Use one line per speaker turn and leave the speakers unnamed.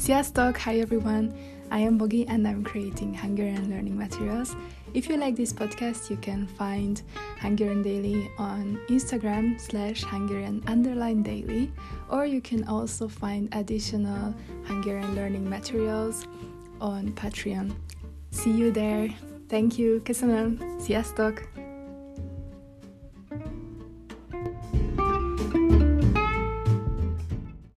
Sziasztok! Hi everyone! I am Bogi and I'm creating Hungarian learning materials. If you like this podcast, you can find Hungarian Daily on Instagram slash Hungarian underline daily, or you can also find additional Hungarian learning materials on Patreon. See you there! Thank you! Köszönöm! Sziasztok!